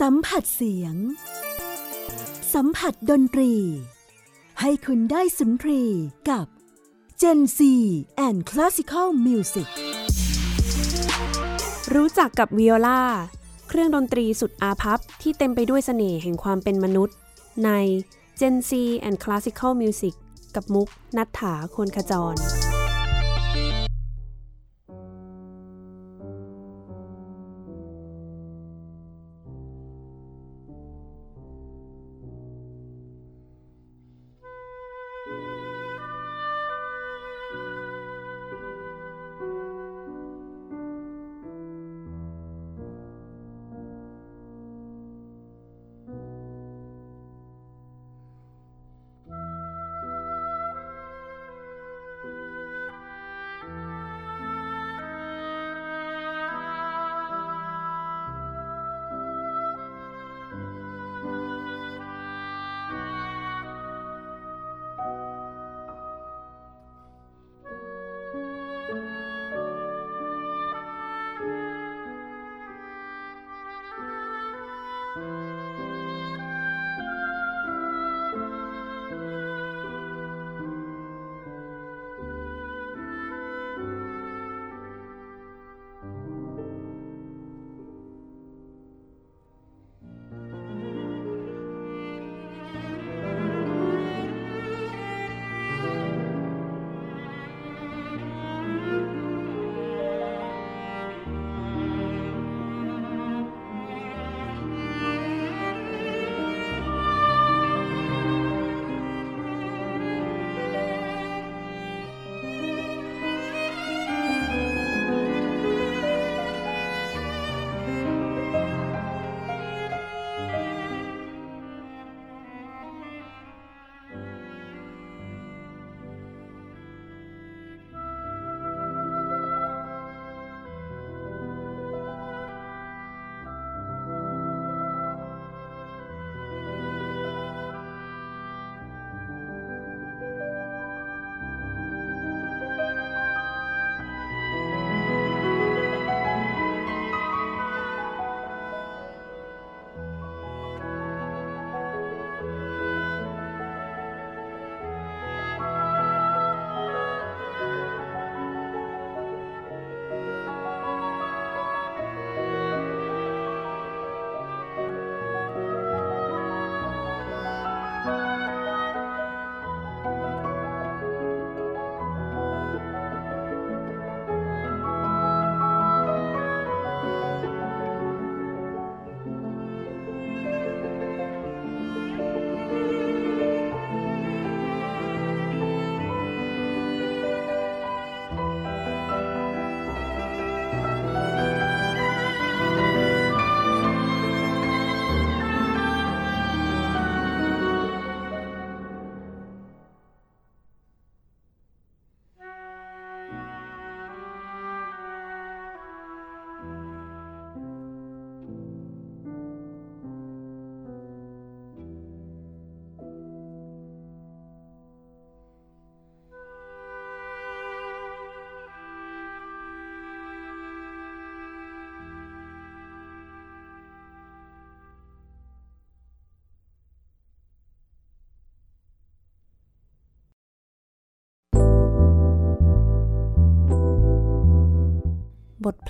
สัมผัสเสียง สัมผัสดนตรี ให้คุณได้สุนทรีกับ Gen C and Classical Music รู้จักกับวิโอลาเครื่องดนตรีสุดอาพับที่เต็มไปด้วยเสน่ห์แห่งความเป็นมนุษย์ ใน Gen C and Classical Music กับมุกนัฐถาคนขจร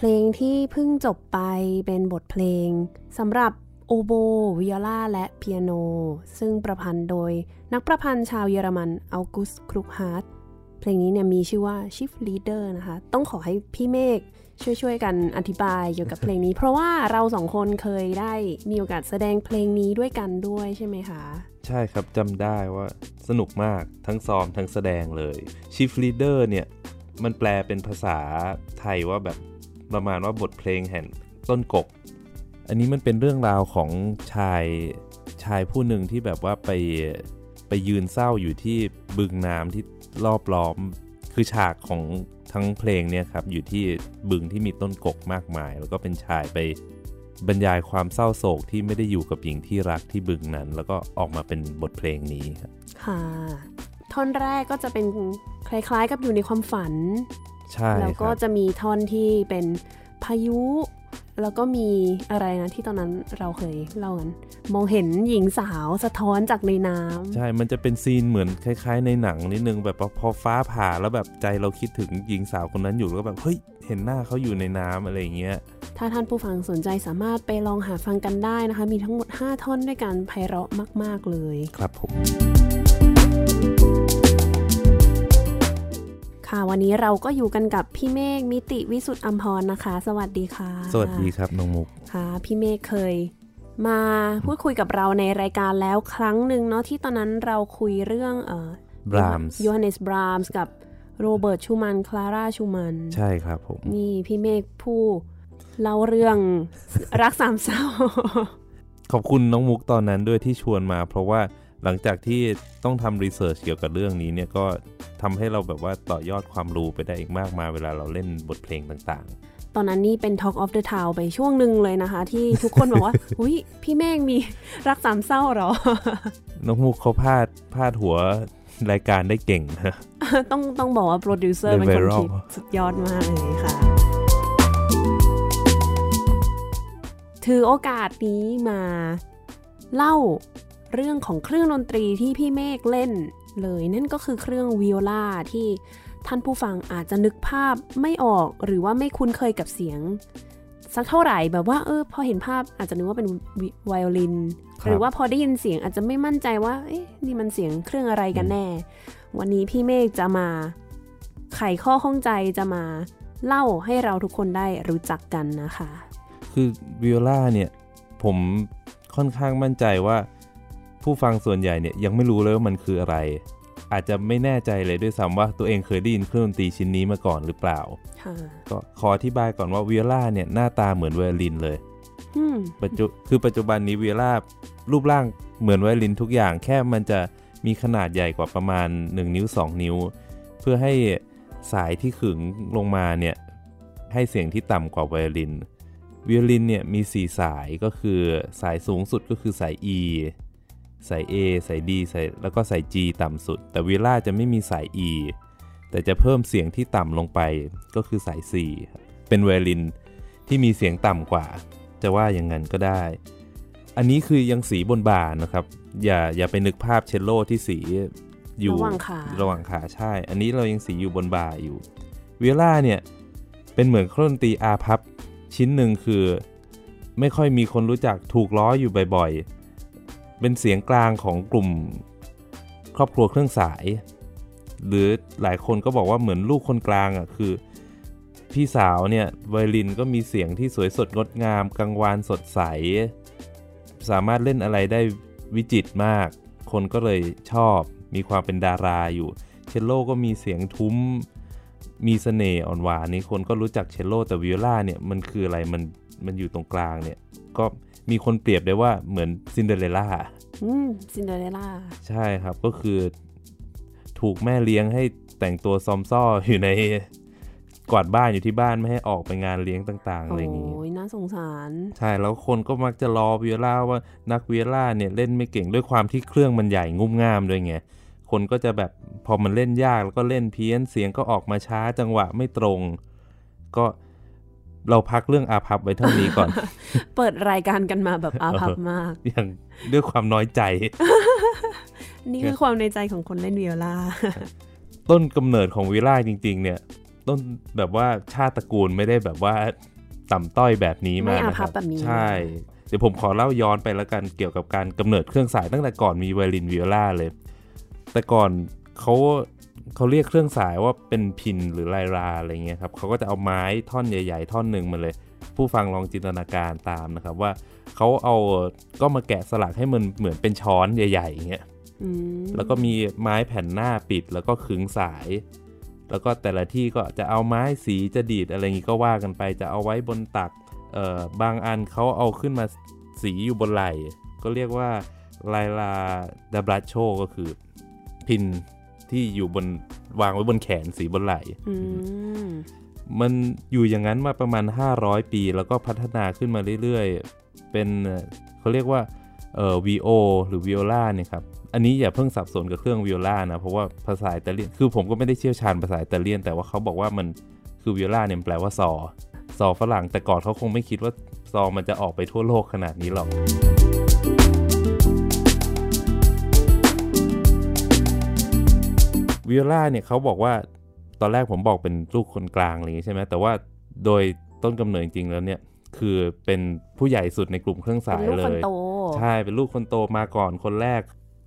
เพลงที่เพิ่งจบไปเป็นบทเพลงสำหรับโอโบวิโอลาและเปียโน ซึ่งประพันธ์โดยนักประพันธ์ชาวเยอรมัน August Klughardt เพลงนี้เนี่ยมีชื่อว่า Schilflieder นะคะ ต้องขอให้พี่เมฆช่วยๆกันอธิบายเกี่ยวกับเพลงนี้ เพราะว่าเราสองคนเคยได้มีโอกาสแสดงเพลงนี้ด้วยกันด้วยใช่ไหมคะ ใช่ครับจำได้ว่าสนุกมากทั้งซ้อมทั้งแสดงเลย Shift Leader เนี่ย มันแปลเป็นภาษาไทยว่าแบบ ประมาณว่าบทเพลงแห่งต้นกก อันนี้มันเป็นเรื่องราวของชายชายผู้หนึ่งที่แบบว่าไปไปยืนเศร้าอยู่ที่บึงน้ำที่รอบล้อม คือฉากของทั้งเพลงเนี่ยครับอยู่ที่บึงที่มีต้นกกมากมาย แล้วก็เป็นชายไปบรรยายความเศร้าโศกที่ไม่ได้อยู่กับหญิงที่รักที่บึงนั้น แล้วก็ออกมาเป็นบทเพลงนี้ครับค่ะท่อนแรกก็จะเป็นคล้ายๆกับอยู่ในความฝัน ใช่แล้วคก็รับจะมีท่อนที่เป็นพายุ แล้วก็มีอะไรนะที่ตอนนั้นเราเคยเล่ากันมองเห็นหญิงสาวสะท้อนจากในน้ำใช่ มันจะเป็นซีนเหมือนคล้ายๆ ในหนังนิดนึงแบบพอพอฟ้าผ่าแล้วแบบใจเราคิดถึงหญิงสาวคนนั้นอยู่แล้วก็แบบเฮ้ยเห็นหน้าเขาอยู่ในน้ำอะไรอย่างเงี้ยถ้าท่านผู้ฟังสนใจสามารถไปลองหาฟังกันได้นะคะ มีทั้งหมด 5 ท่อนด้วยกันไพเราะมาก ๆ เลย ครับผม ค่ะวันนี้เราก็อยู่กันกับพี่เมฆมิติวิสุทธ์อัมพรนะคะ สวัสดีค่ะ สวัสดีครับน้องมุกค่ะ พี่เมฆเคย มาพูดคุยกับเราในรายการแล้วครั้งหนึ่งเนาะที่ตอนนั้นเราคุยเรื่องเอ่อ Brahms โยฮันเนสบรามส์กับโรเบิร์ตชูมันคลาร่าชูมันใช่ครับผม นี่พี่เมฆผู้เล่าเรื่องรักสามเศร้า ขอบคุณน้องมุกตอนนั้นด้วยที่ชวนมา เพราะว่า หลังจากที่ต้องทำ research เกี่ยวกับเรื่องนี้เนี่ยก็ทำให้เราแบบว่าต่อยอดความรู้ไปได้อีกมากมายเวลาเราเล่นบทเพลงต่างตอนนั้นนี่เป็น Talk of the Town ไปช่วงหนึ่งเลยนะคะ ที่ทุกคนบอกว่า อุ้ยพี่เมฆมีรักสามเศร้าเหรอๆน้องมุกเขาพาดพาดหัวรายการได้เก่งนะ ต้องต้องบอกว่าโปรดิวเซอร์ The เป็นคน Viral คิดสุดยอดมากเลยค่ะ ถือโอกาสนี้มาเล่า เรื่องของเครื่องดนตรีที่พี่เมฆเล่นเลยนั่นก็คือเครื่องวิโอลาที่ท่านผู้ฟังอาจจะนึกภาพไม่ออกหรือว่าไม่คุ้นเคยกับเสียง สักเท่าไหร่แบบว่าเออพอเห็นภาพอาจจะนึกว่าเป็นวิไวโอลินครับหรือว่าพอได้ยินเสียงอาจจะไม่มั่นใจว่าเอ๊ะนี่มันเสียงเครื่องอะไรกันแน่ วันนี้พี่เมฆจะมาไขข้อข้องใจจะมาเล่าให้เราทุกคนได้รู้จักกันนะคะ คือวิโอลาเนี่ยผมค่อนข้างมั่นใจว่า ผู้ฟังส่วนใหญ่เนี่ยยังไม่รู้เลยว่ามันคืออะไร อาจจะไม่แน่ใจเลยด้วยซ้ำว่าตัวเองเคยได้ยินเครื่องดนตรีชิ้นนี้มาก่อนหรือเปล่าค่ะก็ขออธิบายก่อนว่าวิโอลาเนี่ยหน้าตาเหมือนไวโอลินเลยอืมปัจจุคือปัจจุบันนี้วิโอลารูปร่างเหมือนไวโอลินทุกอย่าง แค่มันจะมีขนาดใหญ่กว่าประมาณ 1 นิ้ว 2 นิ้ว เพื่อให้สายที่ขึงลงมาเนี่ยให้เสียงที่ต่ำกว่าไวโอลินวิโอลินเนี่ยมี 4 สายก็คือสายสูงสุดก็คือสาย E สาย A สาย D สายแล้วก็สาย G ต่ำสุด แต่วิโอลาจะไม่มีสาย E แต่จะเพิ่มเสียงที่ต่ำลงไปก็คือสาย C ครับเป็นไวโอลินที่มีเสียงต่ำกว่า จะว่าอย่างนั้นก็ได้ อันนี้คือยังสีบนบ่านะครับ อย่าอย่าไปนึกภาพเชลโลที่สีอยู่ระหว่างขาระหว่างขาใช่ อันนี้เรายังสีอยู่บนบ่าอยู่วิโอลาเนี่ยเป็นเหมือนเครื่องดนตรีอาพับชิ้นหนึ่งคือ ไม่ค่อยมีคนรู้จักถูกล้ออยู่บ่อยๆ เป็นเสียงกลางของกลุ่มครอบครัวเครื่องสาย หรือหลายคนก็บอกว่าเหมือนลูกคนกลางอะคือพี่สาวเนี่ยไวโอลินก็มีเสียงที่สวยสดงดงามกังวานสดใส สามารถเล่นอะไรได้วิจิตรมาก คนก็เลยชอบมีความเป็นดาราอยู่เชลโลก็มีเสียงทุ้มมีเสน่ห์อ่อนหวานนี่คนก็รู้จักเชลโลแต่วิโอลาเนี่ยมันคืออะไรมันมันอยู่ตรงกลางเนี่ยก็ มีคนเปรียบได้ว่าเหมือนซินเดอเรลล่าอืมซินเดอเรลล่า ใช่ครับก็คือถูกแม่เลี้ยงให้แต่งตัวซอมซ่ออยู่ในกวาดบ้านอยู่ที่บ้านไม่ให้ออกไปงานเลี้ยงต่าง ๆ อะไรอย่างนี้ โอ้ยน่าสงสาร ใช่แล้วคนก็มักจะรอวิโอลาว่านักวิโอลาเนี่ยเล่นไม่เก่งด้วยความที่เครื่องมันใหญ่งุ่มง่ามด้วยไง คนก็จะแบบพอมันเล่นยากแล้วก็เล่นเพี้ยนเสียงก็ออกมาช้าจังหวะไม่ตรง ก็ เราพักเรื่องอาภัพไว้เท่านี้ก่อน เปิดรายการกันมาแบบอาภัพมาก อย่างด้วยความน้อยใจ นี่คือความในใจของคนเล่นวิโอลา ต้นกำเนิดของวิโอลาจริง ๆ เนี่ย ต้นแบบว่าชาติตระกูลไม่ได้แบบว่าต่ำต้อยแบบนี้มาไม่อานะคภัรัพแบบนี้ใช่ เดี๋ยวผมขอเล่าย้อนไปแล้วกันเกี่ยวกับการกำเนิดเครื่องสายตั้งแต่ก่อนมีไวโอลินวิโอลาเลย แต่ก่อนเขา เขาเรียกเครื่องสายว่าเป็นพินหรือไลราอะไรเงี้ยครับเขาก็จะเอาไม้ท่อนใหญ่ ๆ ท่อนหนึ่งมาเลย ผู้ฟังลองจินตนาการตามนะครับว่าเขาเอาก็มาแกะสลักให้มันเหมือนเป็นช้อนใหญ่ๆอย่างเงี้ยอืมแล้วก็มีไม้แผ่นหน้าปิดแล้วก็ขึงสาย แล้วก็แต่ละที่ก็จะเอาไม้สีจะดีดอะไรอย่างงี้ก็ว่ากันไป จะเอาไว้บนตักเอ่อบางอันเขาเอาขึ้นมาสีอยู่บนไหล่ก็เรียกว่าลายลาดาบราโชก็คือพิน ที่อยู่บนวางไว้บนแขนสีบนไหล่อืมมันอยู่อย่างนั้นมาประมาณ 500 ปี แล้วก็พัฒนาขึ้นมาเรื่อยๆ เป็นเอ่อเขาเรียกว่าเอ่อ VO หรือ Viola เนี่ยครับ อันนี้อย่าเพิ่งสับสนกับเครื่อง Viola นะ เพราะว่าภาษาอิตาเลียน คือผมก็ไม่ได้เชี่ยวชาญภาษาอิตาเลียน แต่ว่าเขาบอกว่ามันคือ Viola เนี่ยมันแปลว่าซอซอฝรั่งแต่ก่อนเขาคงไม่คิดว่าซองมันจะออกไปทั่วโลกขนาดนี้หรอก วิโอลาเนี่ยเขาบอกว่าตอนแรกผมบอกเป็นลูกคนกลางอะไรอย่างนี้ใช่ไหมแต่ว่าโดยต้นกำเนิดจริงๆแล้วเนี่ยคือเป็นผู้ใหญ่สุดในกลุ่มเครื่องสายเป็นลูกเลคนยโตใช่เป็นลูกคนโตมาก่อนคนแรก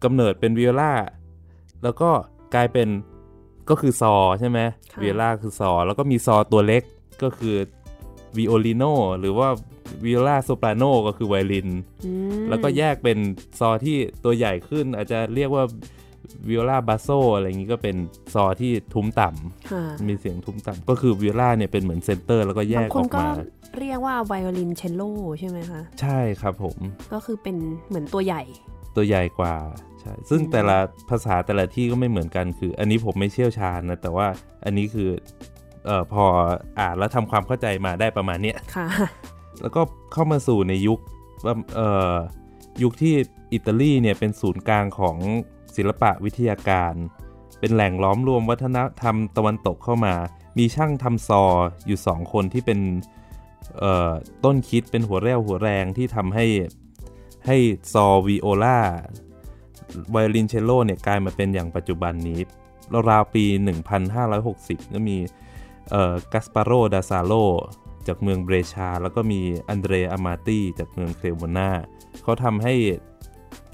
กำเนิดเป็นวิโอลาแล้วก็กลายเป็นก็คือซอใช่ไหมค่ะวิโอลาคือซอ แล้วก็มีซอตัวเล็กก็คือวิโอลิโนหรือว่าวิโอลาโซปราโนก็คือไวโอลินอืมแล้วก็แยกเป็นซอที่ตัวใหญ่ขึ้นอาจจะเรียกว่า วิโอลาบาโซอะไรอย่างนี้ก็เป็นซอที่ทุ้มต่ำค่ะมีเสียงทุ้มต่ำก็คือวิโอลาเนี่ยเป็นเหมือน center แล้วก็แยบากงคอนอกก็มาเรียกว่าไวโอลินเชลโลใช่ไหมคะ ใช่ครับผม ก็คือเป็นเหมือนตัวใหญ่ ตัวใหญ่กว่าใช่ซึ่งแต่ละภาษาแต่ละที่ก็ไม่เหมือนกันคือ อันนี้ผมไม่เชี่ยวชาญนะ แต่ว่าอันนี้คือเอ่อพออ่านแล้วทำความเข้าใจมาได้ประมาณเนี้ยค่ะ แล้วก็เข้ามาสู่ในยุคว่าเอ่อยุคที่อิตาลีเนี่ยเป็นศูนย์กลางของ ศิลปะวิทยาการ เป็นแหล่งหลอมรวมวัฒนธรรมตะวันตกเข้ามา มีช่างทำซออยู่สองคนที่เป็นต้นคิดเป็นหัวเรี่ยวหัวแรงที่ทำให้ให้ซอวิโอลาไวโอลินเชลโลเนี่ยกลายมาเป็นอย่างปัจจุบันนี้ราวปี 1560 ก็มีเอ่อ Gasparo da Salò จากเมืองเบรชา แล้วก็มีAndrea Amati จากเมืองเครโมนาเขาทำให้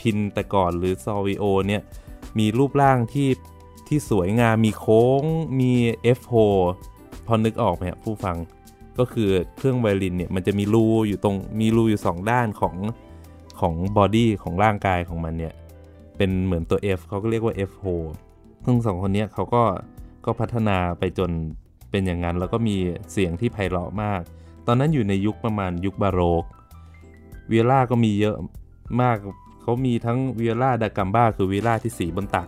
พิณแต่ก่อนหรือซอวิโอเนี่ยมีรูปร่างที่ที่สวยงามมีโค้งมี F โฮพอนึกออกไหมครับผู้ฟังก็คือเครื่องไวโอลินเนี่ยมันจะมีรูอยู่ตรงมีรูอยู่สองด้านของของ body ของร่างกายของมันเนี่ยเป็นเหมือนตัว F เขาก็เรียกว่า F โฮซึ่งสองคนเนี้ยเขาก็ก็พัฒนาไปจนเป็นอย่างนั้น แล้วก็มีเสียงที่ไพเราะมาก ตอนนั้นอยู่ในยุคประมาณยุคบาโรกวิโอลาก็มีเยอะมาก เขามีทั้ง viola da gamba คือวิโอลาที่สีบนตัก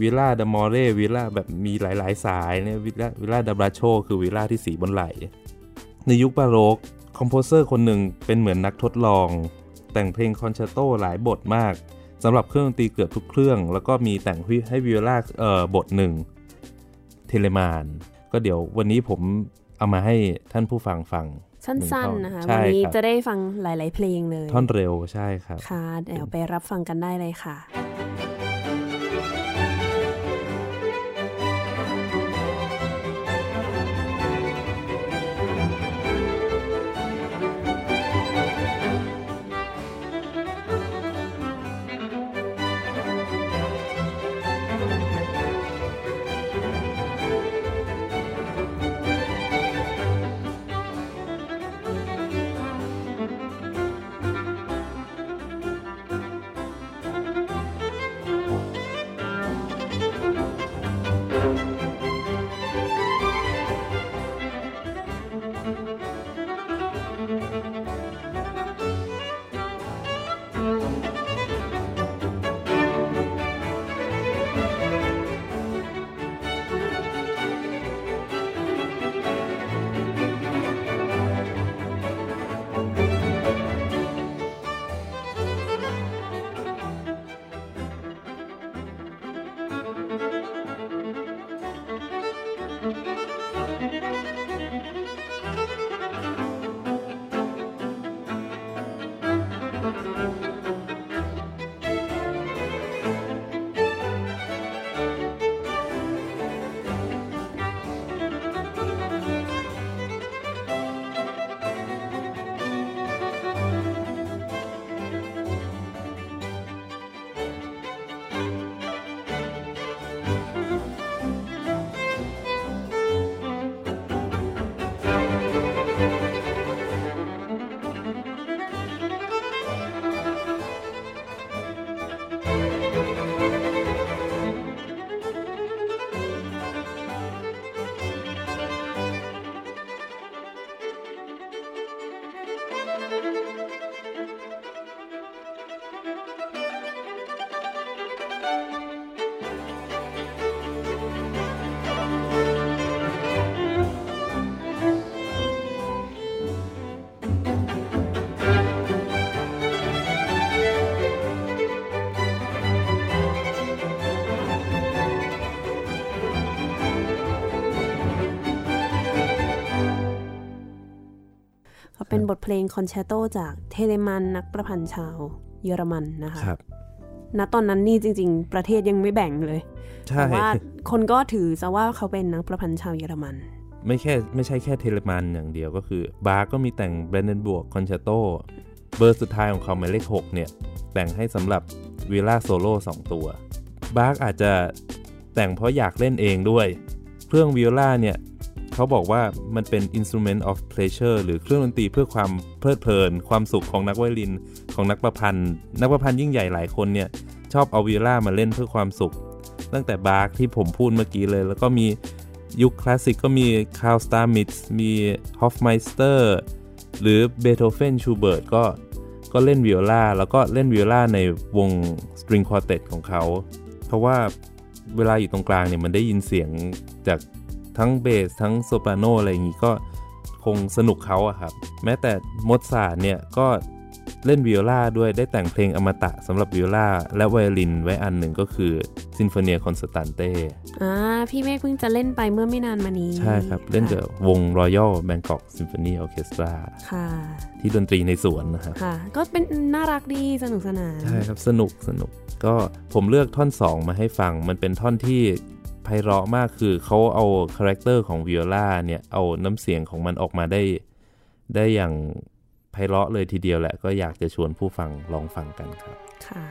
viola d'amore วิโอลาแบบมีหลาย ๆ สายเนี่ยวิโอลา viola da braccio คือวิโอลาที่สีบนไหล่ ในยุคบาโรก composer คนหนึ่งเป็นเหมือนนักทดลอง แต่งเพลงคอนแชร์โตหลายบทมากสำหรับเครื่องดนตรีเกือบทุกเครื่อง แล้วก็มีแต่งให้วิโอลาเอ่อบทหนึ่งเทเลมาน ก็เดี๋ยววันนี้ผมเอามาให้ท่านผู้ฟังฟัง สั้นๆนะคะใช่วันนี้ครับจะได้ฟังหลาย ๆ เพลงเลย ท่อนเร็วใช่ครับ ค่ะ เดี๋ยวไปรับฟังกันได้เลยค่ะ บทเพลงคอนแชร์โตจากเทเลมันนักประพันธ์ชาวเยอรมันนะคะครับณตอนนั้นนี่จริง ๆ ประเทศยังไม่แบ่งเลยใช่แต่ว่าคนก็ถือซะว่าเขาเป็นนักประพันธ์ชาวเยอรมัน ไม่แค่ไม่ใช่แค่เทเลมันอย่างเดียวก็คือ บาคก็มีแต่ง Brandenburg Concerto เบอร์สุดท้ายของเขาหมายเลข6เนี่ยแต่งให้สำหรับวิโอลาโซโล่สองตัวบาคอาจจะแต่งเพราะอยากเล่นเองด้วย เครื่องวิโอลาเนี่ย เขาบอกว่ามันเป็น instrument of pleasure หรือเครื่องดนตรีเพื่อความเพลิดเพลิน ความสุขของนักไวโอลิน ของนักประพันธ์ นักประพันธ์ยิ่งใหญ่หลายคนเนี่ยชอบเอาวิโอลามาเล่นเพื่อความสุข ตั้งแต่บาร์กที่ผมพูดเมื่อกี้เลย แล้วก็มียุคคลาสสิกก็มี Carl Stamitz มีฮอฟไมสเตอร์หรือเบโธเฟนชูเบิร์ตก็ก็เล่นวิโอลาแล้วก็เล่นวิโอลาในวง string quartet ของเขา เพราะว่าเวลาอยู่ตรงกลางเนี่ยมันได้ยินเสียงจาก ทั้งเบสทั้งโซปราโนอะไรอย่างนี้ก็คงสนุกเขาอะครับ แม้แต่โมซาร์ทเนี่ยก็เล่นวิโอลาด้วยได้แต่งเพลงอมตะสำหรับวิโอลาและไวโอลินไว้อันหนึ่งก็คือ Sinfonia Concertanteอ่าพี่เมฆเพิ่งจะเล่นไปเมื่อไม่นานมานี้ ใช่ครับ เล่นกับวง Royal Bangkok Symphony Orchestra ค่ะ ที่ดนตรีในสวนนะครับค่ะ ก็เป็นน่ารักดีสนุกสนาน ใช่ครับ สนุกสนุกก็ผมเลือกท่อน 2 มาให้ฟัง มันเป็นท่อนที่ ไพเราะมากคือเขาเอา character ของวิโอลาเนี่ยเอาน้ำเสียงของมันออกมาได้ได้อย่างไพเราะเลยทีเดียวแหละก็อยากจะชวนผู้ฟังลองฟังกันครับ ค่ะ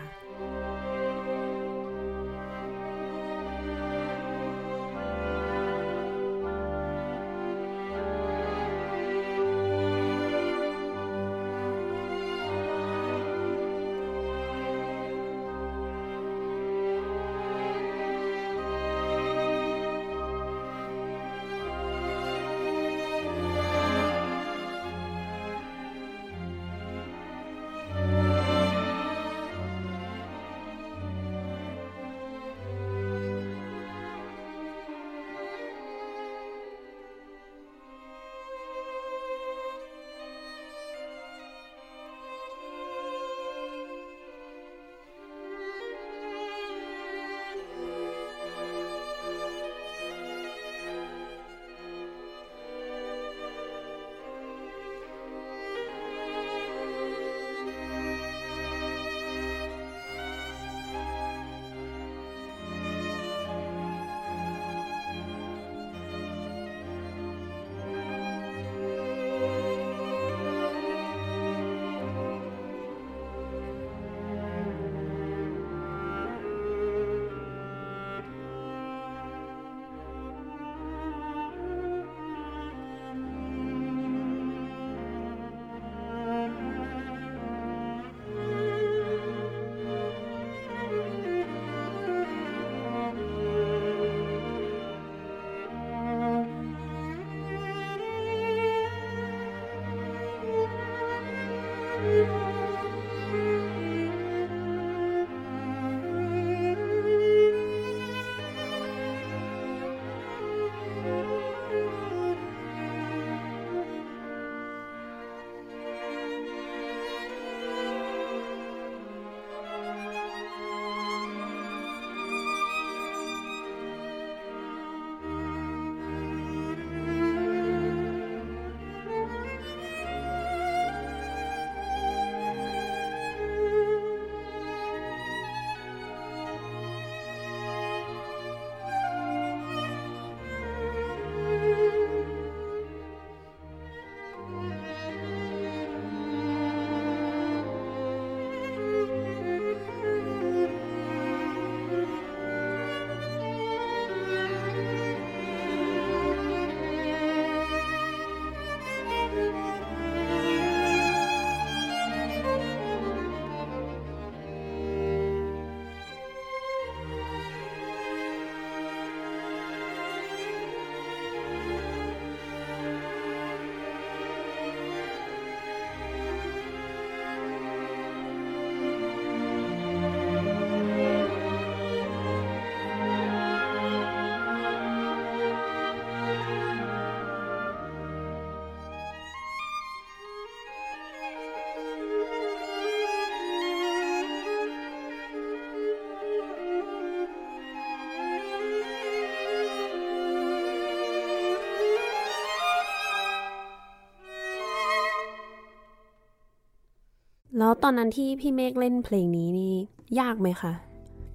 แล้วตอนนั้นที่พี่เมฆเล่นเพลงนี้นี่ยากไหมคะ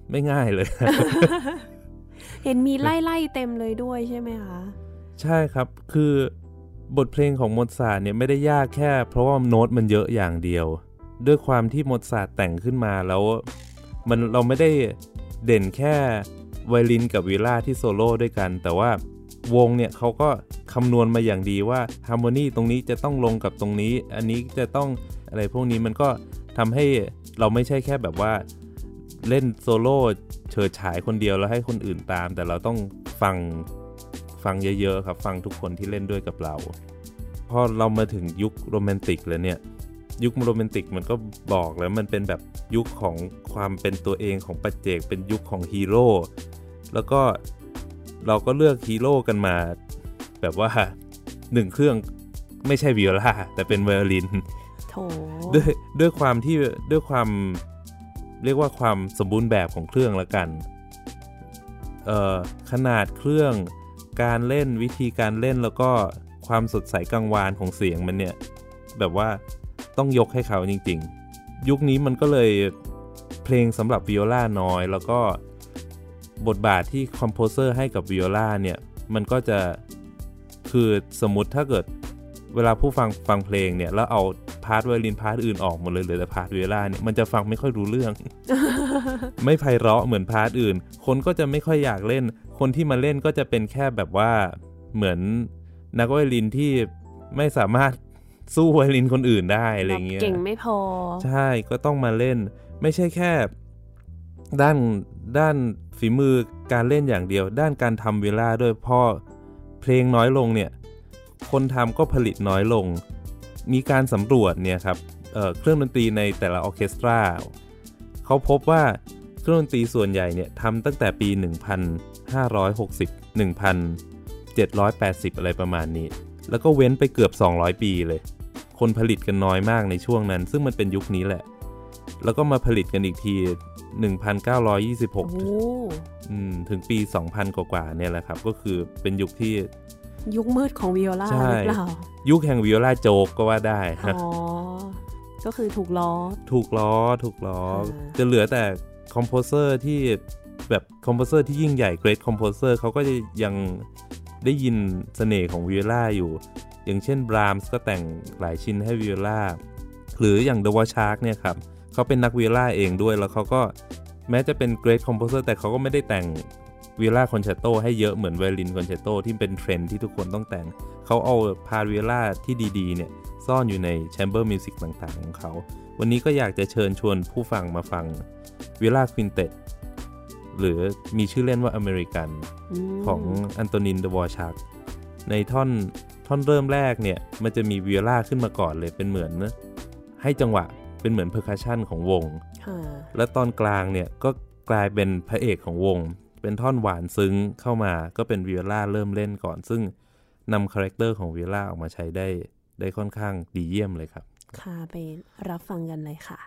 ไม่ง่ายเลย เห็นมีไล่ๆเต็มเลยด้วยใช่ไหมคะ ใช่ครับ คือบทเพลงของโมซาร์ทเนี่ยไม่ได้ยากแค่ เพราะว่าโน้ตมันเยอะอย่างเดียว ด้วยความที่โมซาร์ทแต่งขึ้นมาแล้ว มันเราไม่ได้เด่นแค่ไวโอลินกับวิโอลาที่โซโล่ด้วยกัน แต่ว่าวงเนี่ยเขาก็คำนวณมาอย่างดีว่าharmony ตรงนี้จะต้องลงกับตรงนี้ อันนี้จะต้อง อะไรพวกนี้มันก็ทำให้เราไม่ใช่แค่แบบว่าเล่นโซโล่เฉิดฉายคนเดียวแล้วให้คนอื่นตาม แต่เราต้องฟังฟังเยอะๆครับ ฟังทุกคนที่เล่นด้วยกับเราพอเรามาถึงยุคโรแมนติกแล้วเนี่ยยุคโรแมนติกมันก็บอกแล้วมันเป็นแบบยุคของความเป็นตัวเองของปัจเจกเป็นยุคของฮีโร่แล้วก็เราก็เลือกฮีโร่กันมา แบบว่าหนึ่งเครื่องไม่ใช่วิโอลาแต่เป็นไวโอลิน โถด้วยด้วยความที่ด้วยความเรียกว่าความสมบูรณ์แบบของเครื่องละกัน เอ่อขนาดเครื่องการเล่นวิธีการเล่นแล้วก็ความสดใสกังวานของเสียงมันเนี่ย แบบว่าต้องยกให้เขาจริง ๆ ยุคนี้มันก็เลยเพลงสำหรับวิโอลาน้อย แล้วก็บทบาทที่ composer ให้กับวิโอลาเนี่ย มันก็จะคือสมมติถ้าเกิดเวลาผู้ฟังฟังเพลงเนี่ย แล้วเอา part ไวโอลิน part อื่นออกหมดเลยเหลือแต่ part วิโอลาเนี่ยมันจะฟังไม่ค่อยรู้เรื่อง ไม่ไพเราะเหมือน part อื่น คนก็จะไม่ค่อยอยากเล่น คนที่มาเล่นก็จะเป็นแค่แบบว่าเหมือนนักไวโอลินที่ไม่สามารถสู้ไวโอลินคนอื่นได้อะไรเงี้ยเก่งไม่พอ ใช่ก็ต้องมาเล่น ไม่ใช่แค่ ด้านด้านฝีมือการเล่นอย่างเดียว ด้านการทำเวลาด้วยเพราะเพลงน้อยลงเนี่ย คนทำก็ผลิตน้อยลง มีการสำรวจเนี่ยครับเเครื่องดนตรีในแต่ละออร์เคสตราเขาพบว่าเครื่องดนตรีส่วนใหญ่เนี่ยทำตั้งแต่ปี 1560 1780 อะไรประมาณนี้ แล้วก็เว้นไปเกือบ 200 ปีเลย คนผลิตกันน้อยมากในช่วงนั้น ซึ่งมันเป็นยุคนี้แหละ แล้วก็มาผลิตกันอีกที 1926โอ้อืมถึงปี 2000 กว่าๆเนี่ยแหละครับ ก็คือเป็นยุคที่ ยุคมืดของวิโอลาใช่หรือเปล่า ยุคแห่ง viola joke ก็ว่าได้นะอ๋อ ก็คือถูกล้อ ถูกล้อถูกล้ออ่าจะเหลือแต่ composer ที่แบบ composer ที่ยิ่งใหญ่ great composer เขาก็จะยังได้ยินเสน่ห์ของวิโอลาอยู่ อย่างเช่นบรามส์ก็แต่งหลายชิ้นให้วิโอลาหรืออย่างเดวชาร์กเนี่ยครับเขาเป็นนักวิโอลาเองด้วยแล้วเขาก็แม้จะเป็น great composer แต่เขาก็ไม่ได้แต่ง viola concerto ให้เยอะเหมือน violin concerto ที่เป็นเทรนด์ที่ทุกคนต้องแต่ง เขาเอาพาวิโอลาที่ดีๆเนี่ยซ่อนอยู่ใน chamber music ต่างๆ ของเขา วันนี้ก็อยากจะเชิญชวนผู้ฟังมาฟังviola quintet หรือมีชื่อเล่นว่าอเมริกันมของอันโตนินดโวชาคในท่อนท่อนเริ่มแรกเนี่ย มันจะมีวิโอลาขึ้นมาก่อนเลยเป็นเหมือน ให้จังหวะเป็นเหมือน percussion ของวงค่ะและตอนกลางเนี่ยก็กลายเป็นพระเอกของวง เป็นท่อนหวานซึ้งเข้ามาก็เป็นวิโอลาเริ่มเล่นก่อน ซึ่งนำ character ของวิโอลาออกมาใช้ได้ได้ค่อนข้างดีเยี่ยมเลยครับ ค่ะ ไปรับฟังกันเลยค่ะ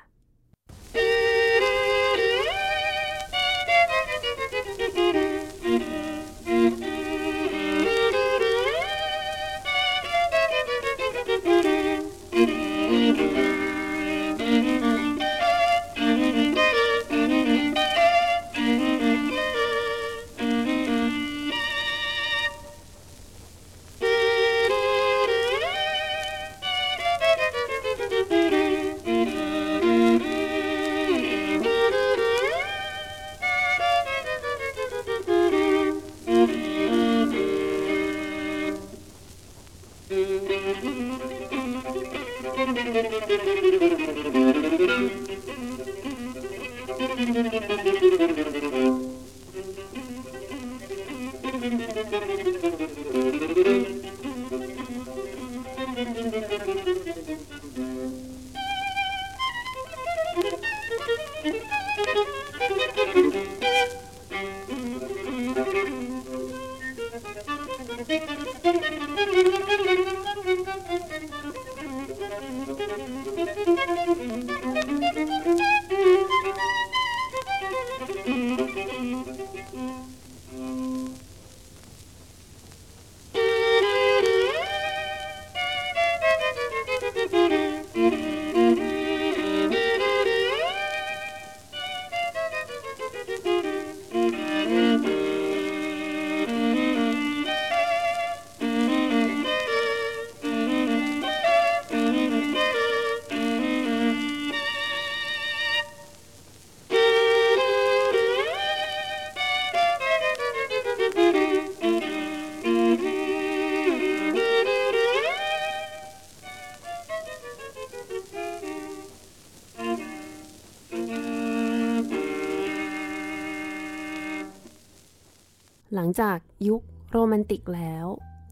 งจากยุคโรแมนติกแล้ว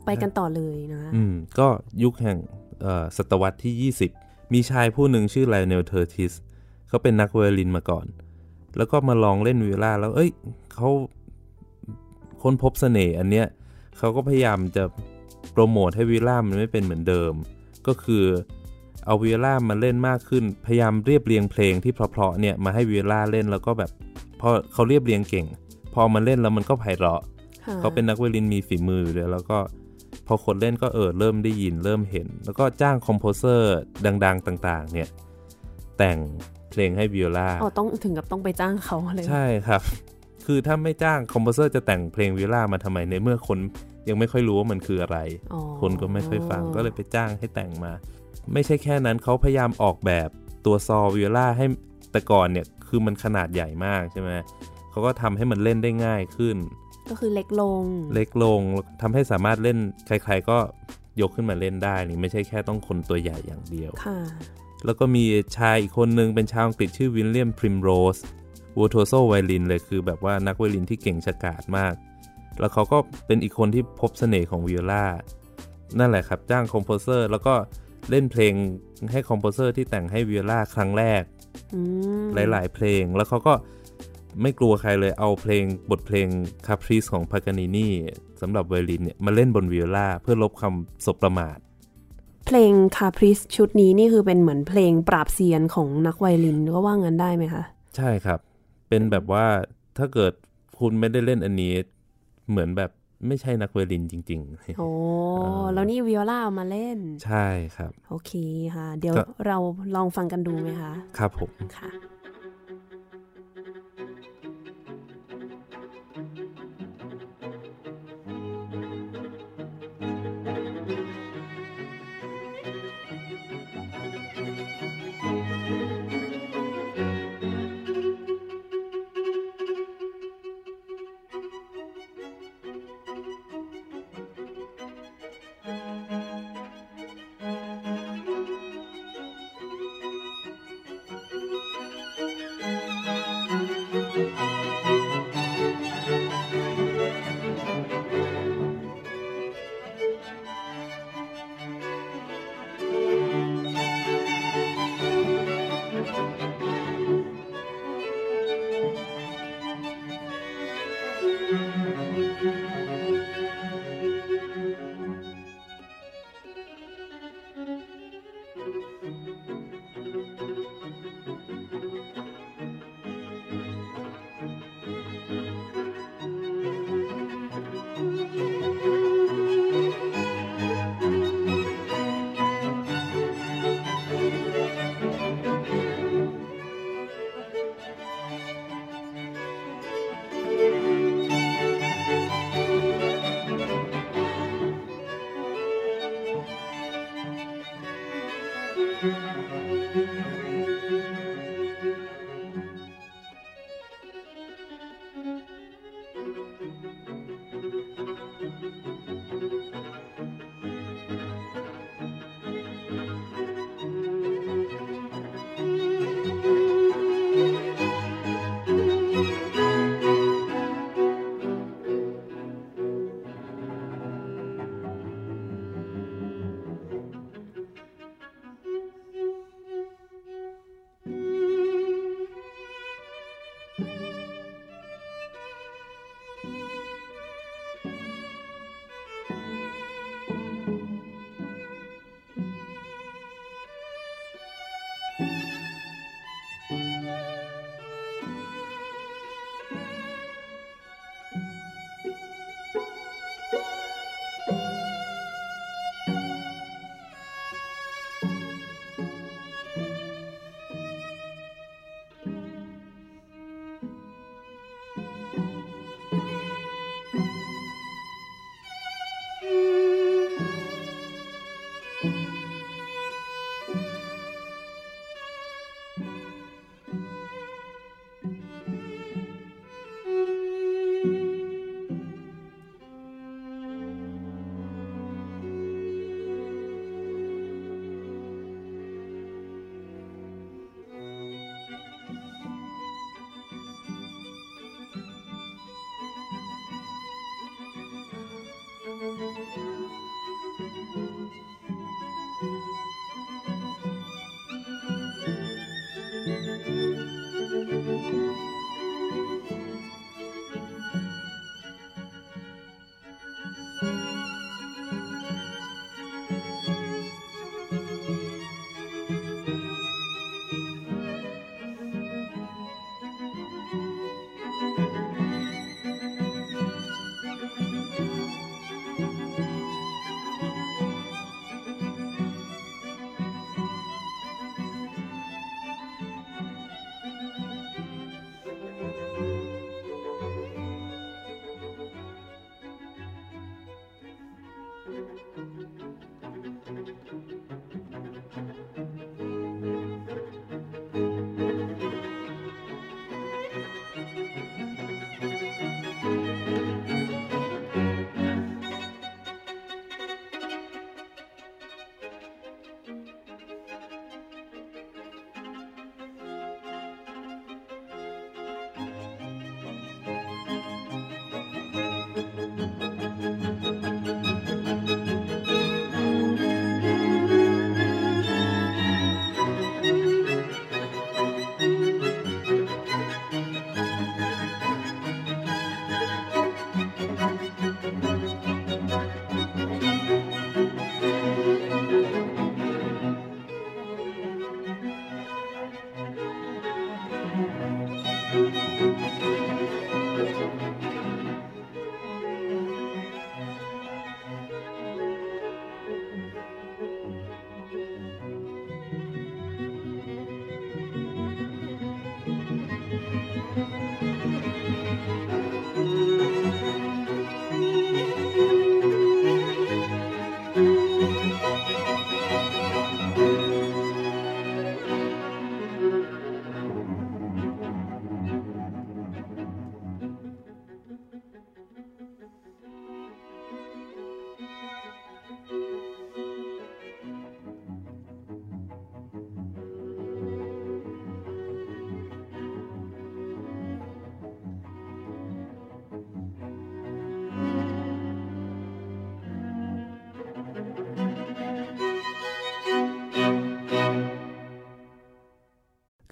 ไปกันต่อเลยนะอืมก็ยุคแห่งศตวรรษที่ 20 มีชายผู้หนึ่งชื่อไลเนลเทอร์ติสเขาเป็นนักไวโอลินมาก่อน แล้วก็มาลองเล่นวิโอลาแล้ว เอ้ยเขาค้นพบเสน่ห์อันเนี้ยเขาก็พยายามจะโปรโมทให้วิโอลามันไม่เป็นเหมือนเดิม ก็คือเอาวิโอลามาเล่นมากขึ้น พยายามเรียบเรียงเพลงที่เพราะๆเนี่ยมาให้วิโอลาเล่นแล้วก็แบบพอเขาเรียบเรียงเก่ง พอมาเล่นแล้วมันก็ไพเราะ เขาเป็นนักไวโอลินมีฝีมือเลยแล้วก็พอคนเล่นก็เออเริ่มได้ยินเริ่มเห็น แล้วก็จ้าง composer ดัง ๆ ต่างๆ เนี่ย แต่งเพลงให้วิโอลาอ๋อต้องถึงกับต้องไปจ้างเขาเลยใช่ครับ คือถ้าไม่จ้าง composer จะแต่งเพลงวิโอลามาทำไมในเมื่อคนยังไม่ค่อยรู้ว่ามันคืออะไร คนก็ไม่ค่อยฟังก็เลยไปจ้างให้แต่งมา ไม่ใช่แค่นั้นเขาพยายามออกแบบตัวซอวิโอลาให้แต่ก่อนเนี่ยคือมันขนาดใหญ่มากใช่ไหม เขาก็ทำให้มันเล่นได้ง่ายขึ้น ก็คือเล็กลง เล็กลงทำให้สามารถเล่นใคร ๆ ก็ยกขึ้นมาเล่นได้นี่ไม่ใช่แค่ต้องคนตัวใหญ่อย่างเดียวค่ะแล้วก็มีชายอีกคนนึงเป็นชาวอังกฤษชื่อวิลเลียมพริมโรสวูโทโซไวลินเลยคือแบบว่านักไวลินที่เก่งฉกาจมาก แล้วเขาก็เป็นอีกคนที่พบเสน่ห์ของวิโอลานั่นแหละครับจ้าง composer แล้วก็เล่นเพลงให้ composer ที่แต่งให้วิโอลาครั้งแรกหลาย ๆ เพลงแล้วเขาก็ ไม่กลัวใครเลยเอาเพลงบทเพลง Caprice ของพากานินีสำหรับไวโอลินเนี่ยมาเล่นบนวิโอลาเพื่อลบคำสบประมาท เพลง Caprice ชุดนี้นี่คือเป็นเหมือนเพลงปราบเซียนของนักไวโอลินก็ว่างั้นได้ไหมคะ ใช่ครับ เป็นแบบว่าถ้าเกิดคุณไม่ได้เล่นอันนี้ เหมือนแบบไม่ใช่นักไวลินจริง ๆ โอ้แล้วนี่วิโอลาเอามาเล่น ใช่ครับ โอเคค่ะ เดี๋ยวเราลองฟังกันดูไหมคะ ครับผมค่ะ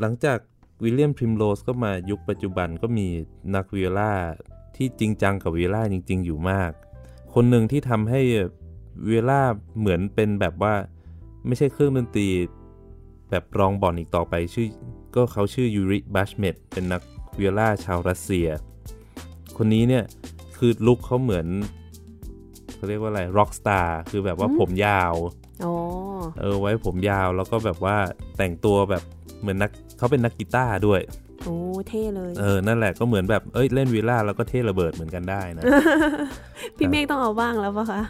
หลังจากวิลเลียมพริมโรสก็มายุคปัจจุบันก็มีนักวิโอลาที่จริงจังกับวิโอลาจริง ๆ อยู่มาก คนหนึ่งที่ทำให้วิโอลาเหมือนเป็นแบบว่าไม่ใช่เครื่องดนตรี แบบรองบ่อนอีกต่อไปชื่อก็เขาชื่อยูริบัชเมตเป็นนักวิโอลาชาวรัสเซีย คนนี้เนี่ยคือ look เขาเหมือนเขาเรียกว่าอะไร rock star คือแบบว่าผมยาวอ๋อ เออไว้ผมยาวแล้วก็แบบว่าแต่งตัวแบบเหมือนนักเขาเป็นนักกีตาร์ด้วยโอ้เท่เลย เออ นั่นแหละก็เหมือนแบบเอ้ยเล่นวิโอลาแล้วก็เท่ระเบิดเหมือนกันได้นะ พี่เมฆต้องเอาบ้างแล้วปะคะ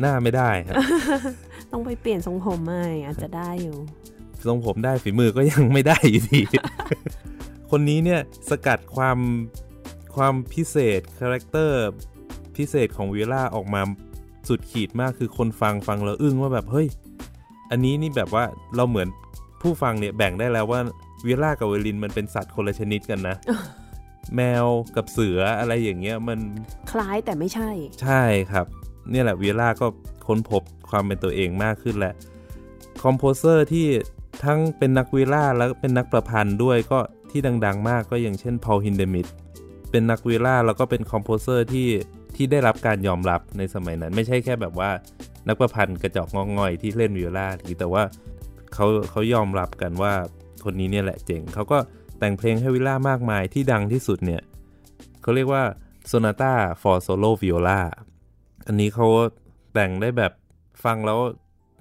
หน้าไม่ได้ครับ ต้องไปเปลี่ยนทรงผมใหม่อาจจะได้อยู่ ทรงผมได้ฝีมือก็ยังไม่ได้อยู่ดี คนนี้เนี่ยสกัดความความพิเศษ characterพิเศษของวิโอลาออกมาสุดขีดมากคือคนฟังฟังแล้วอึ้งว่าแบบเฮ้ย อันนี้นี่แบบว่าเราเหมือนผู้ฟังเนี่ยแบ่งได้แล้วว่าวิโอลากับไวโอลินมันเป็นสัตว์คนละชนิดกันนะ แมวกับเสืออะไรอย่างเงี้ยมันคล้ายแต่ไม่ใช่ ใช่ครับ เนี่ยแหละวิโอลาก็ค้นพบความเป็นตัวเองมากขึ้นแหละ composer ที่ทั้งเป็นนักวิโอลาแล้วเป็นนักประพันธ์ด้วยก็ที่ดัง ๆ มากก็อย่างเช่นพอลฮินเดมิธเป็นนักวีล่าแล้วก็เป็นคอมโพเซอร์ที่ที่ได้รับการยอมรับในสมัยนั้น ไม่ใช่แค่แบบว่า นักประพันธ์กระจอกงองอยที่เล่นวีล่าแต่ว่าเขาเขายอมรับกันว่าคนนี้เนี่ยแหละเจ๋งเขาก็แต่งเพลงให้วิลล่ามากมายที่ดังที่สุดเนี่ยเขาเรียกว่า Sonata for Solo Viola อันนี้เขาแต่งได้แบบฟังแล้ว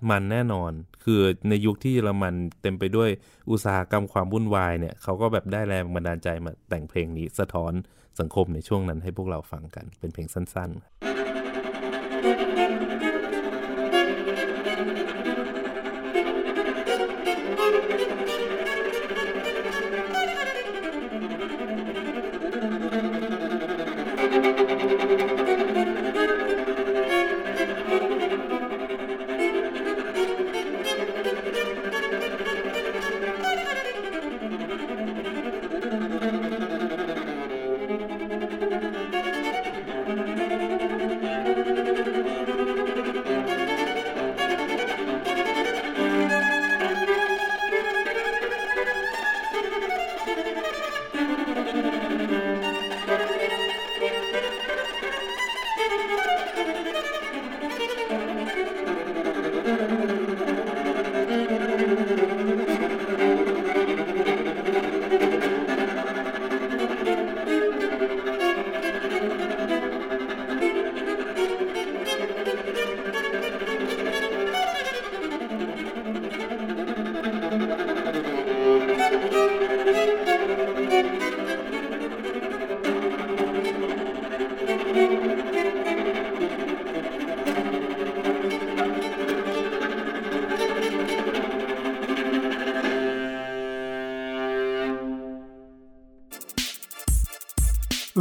มันแน่นอน คือในยุคที่เยอรมันเต็มไปด้วยอุตสาหกรรมความวุ่นวายเนี่ยเขาก็แบบได้แรงบันดาลใจมาแต่งเพลงนี้สะท้อนสังคมในช่วงนั้นให้พวกเราฟังกันเป็นเพลงสั้น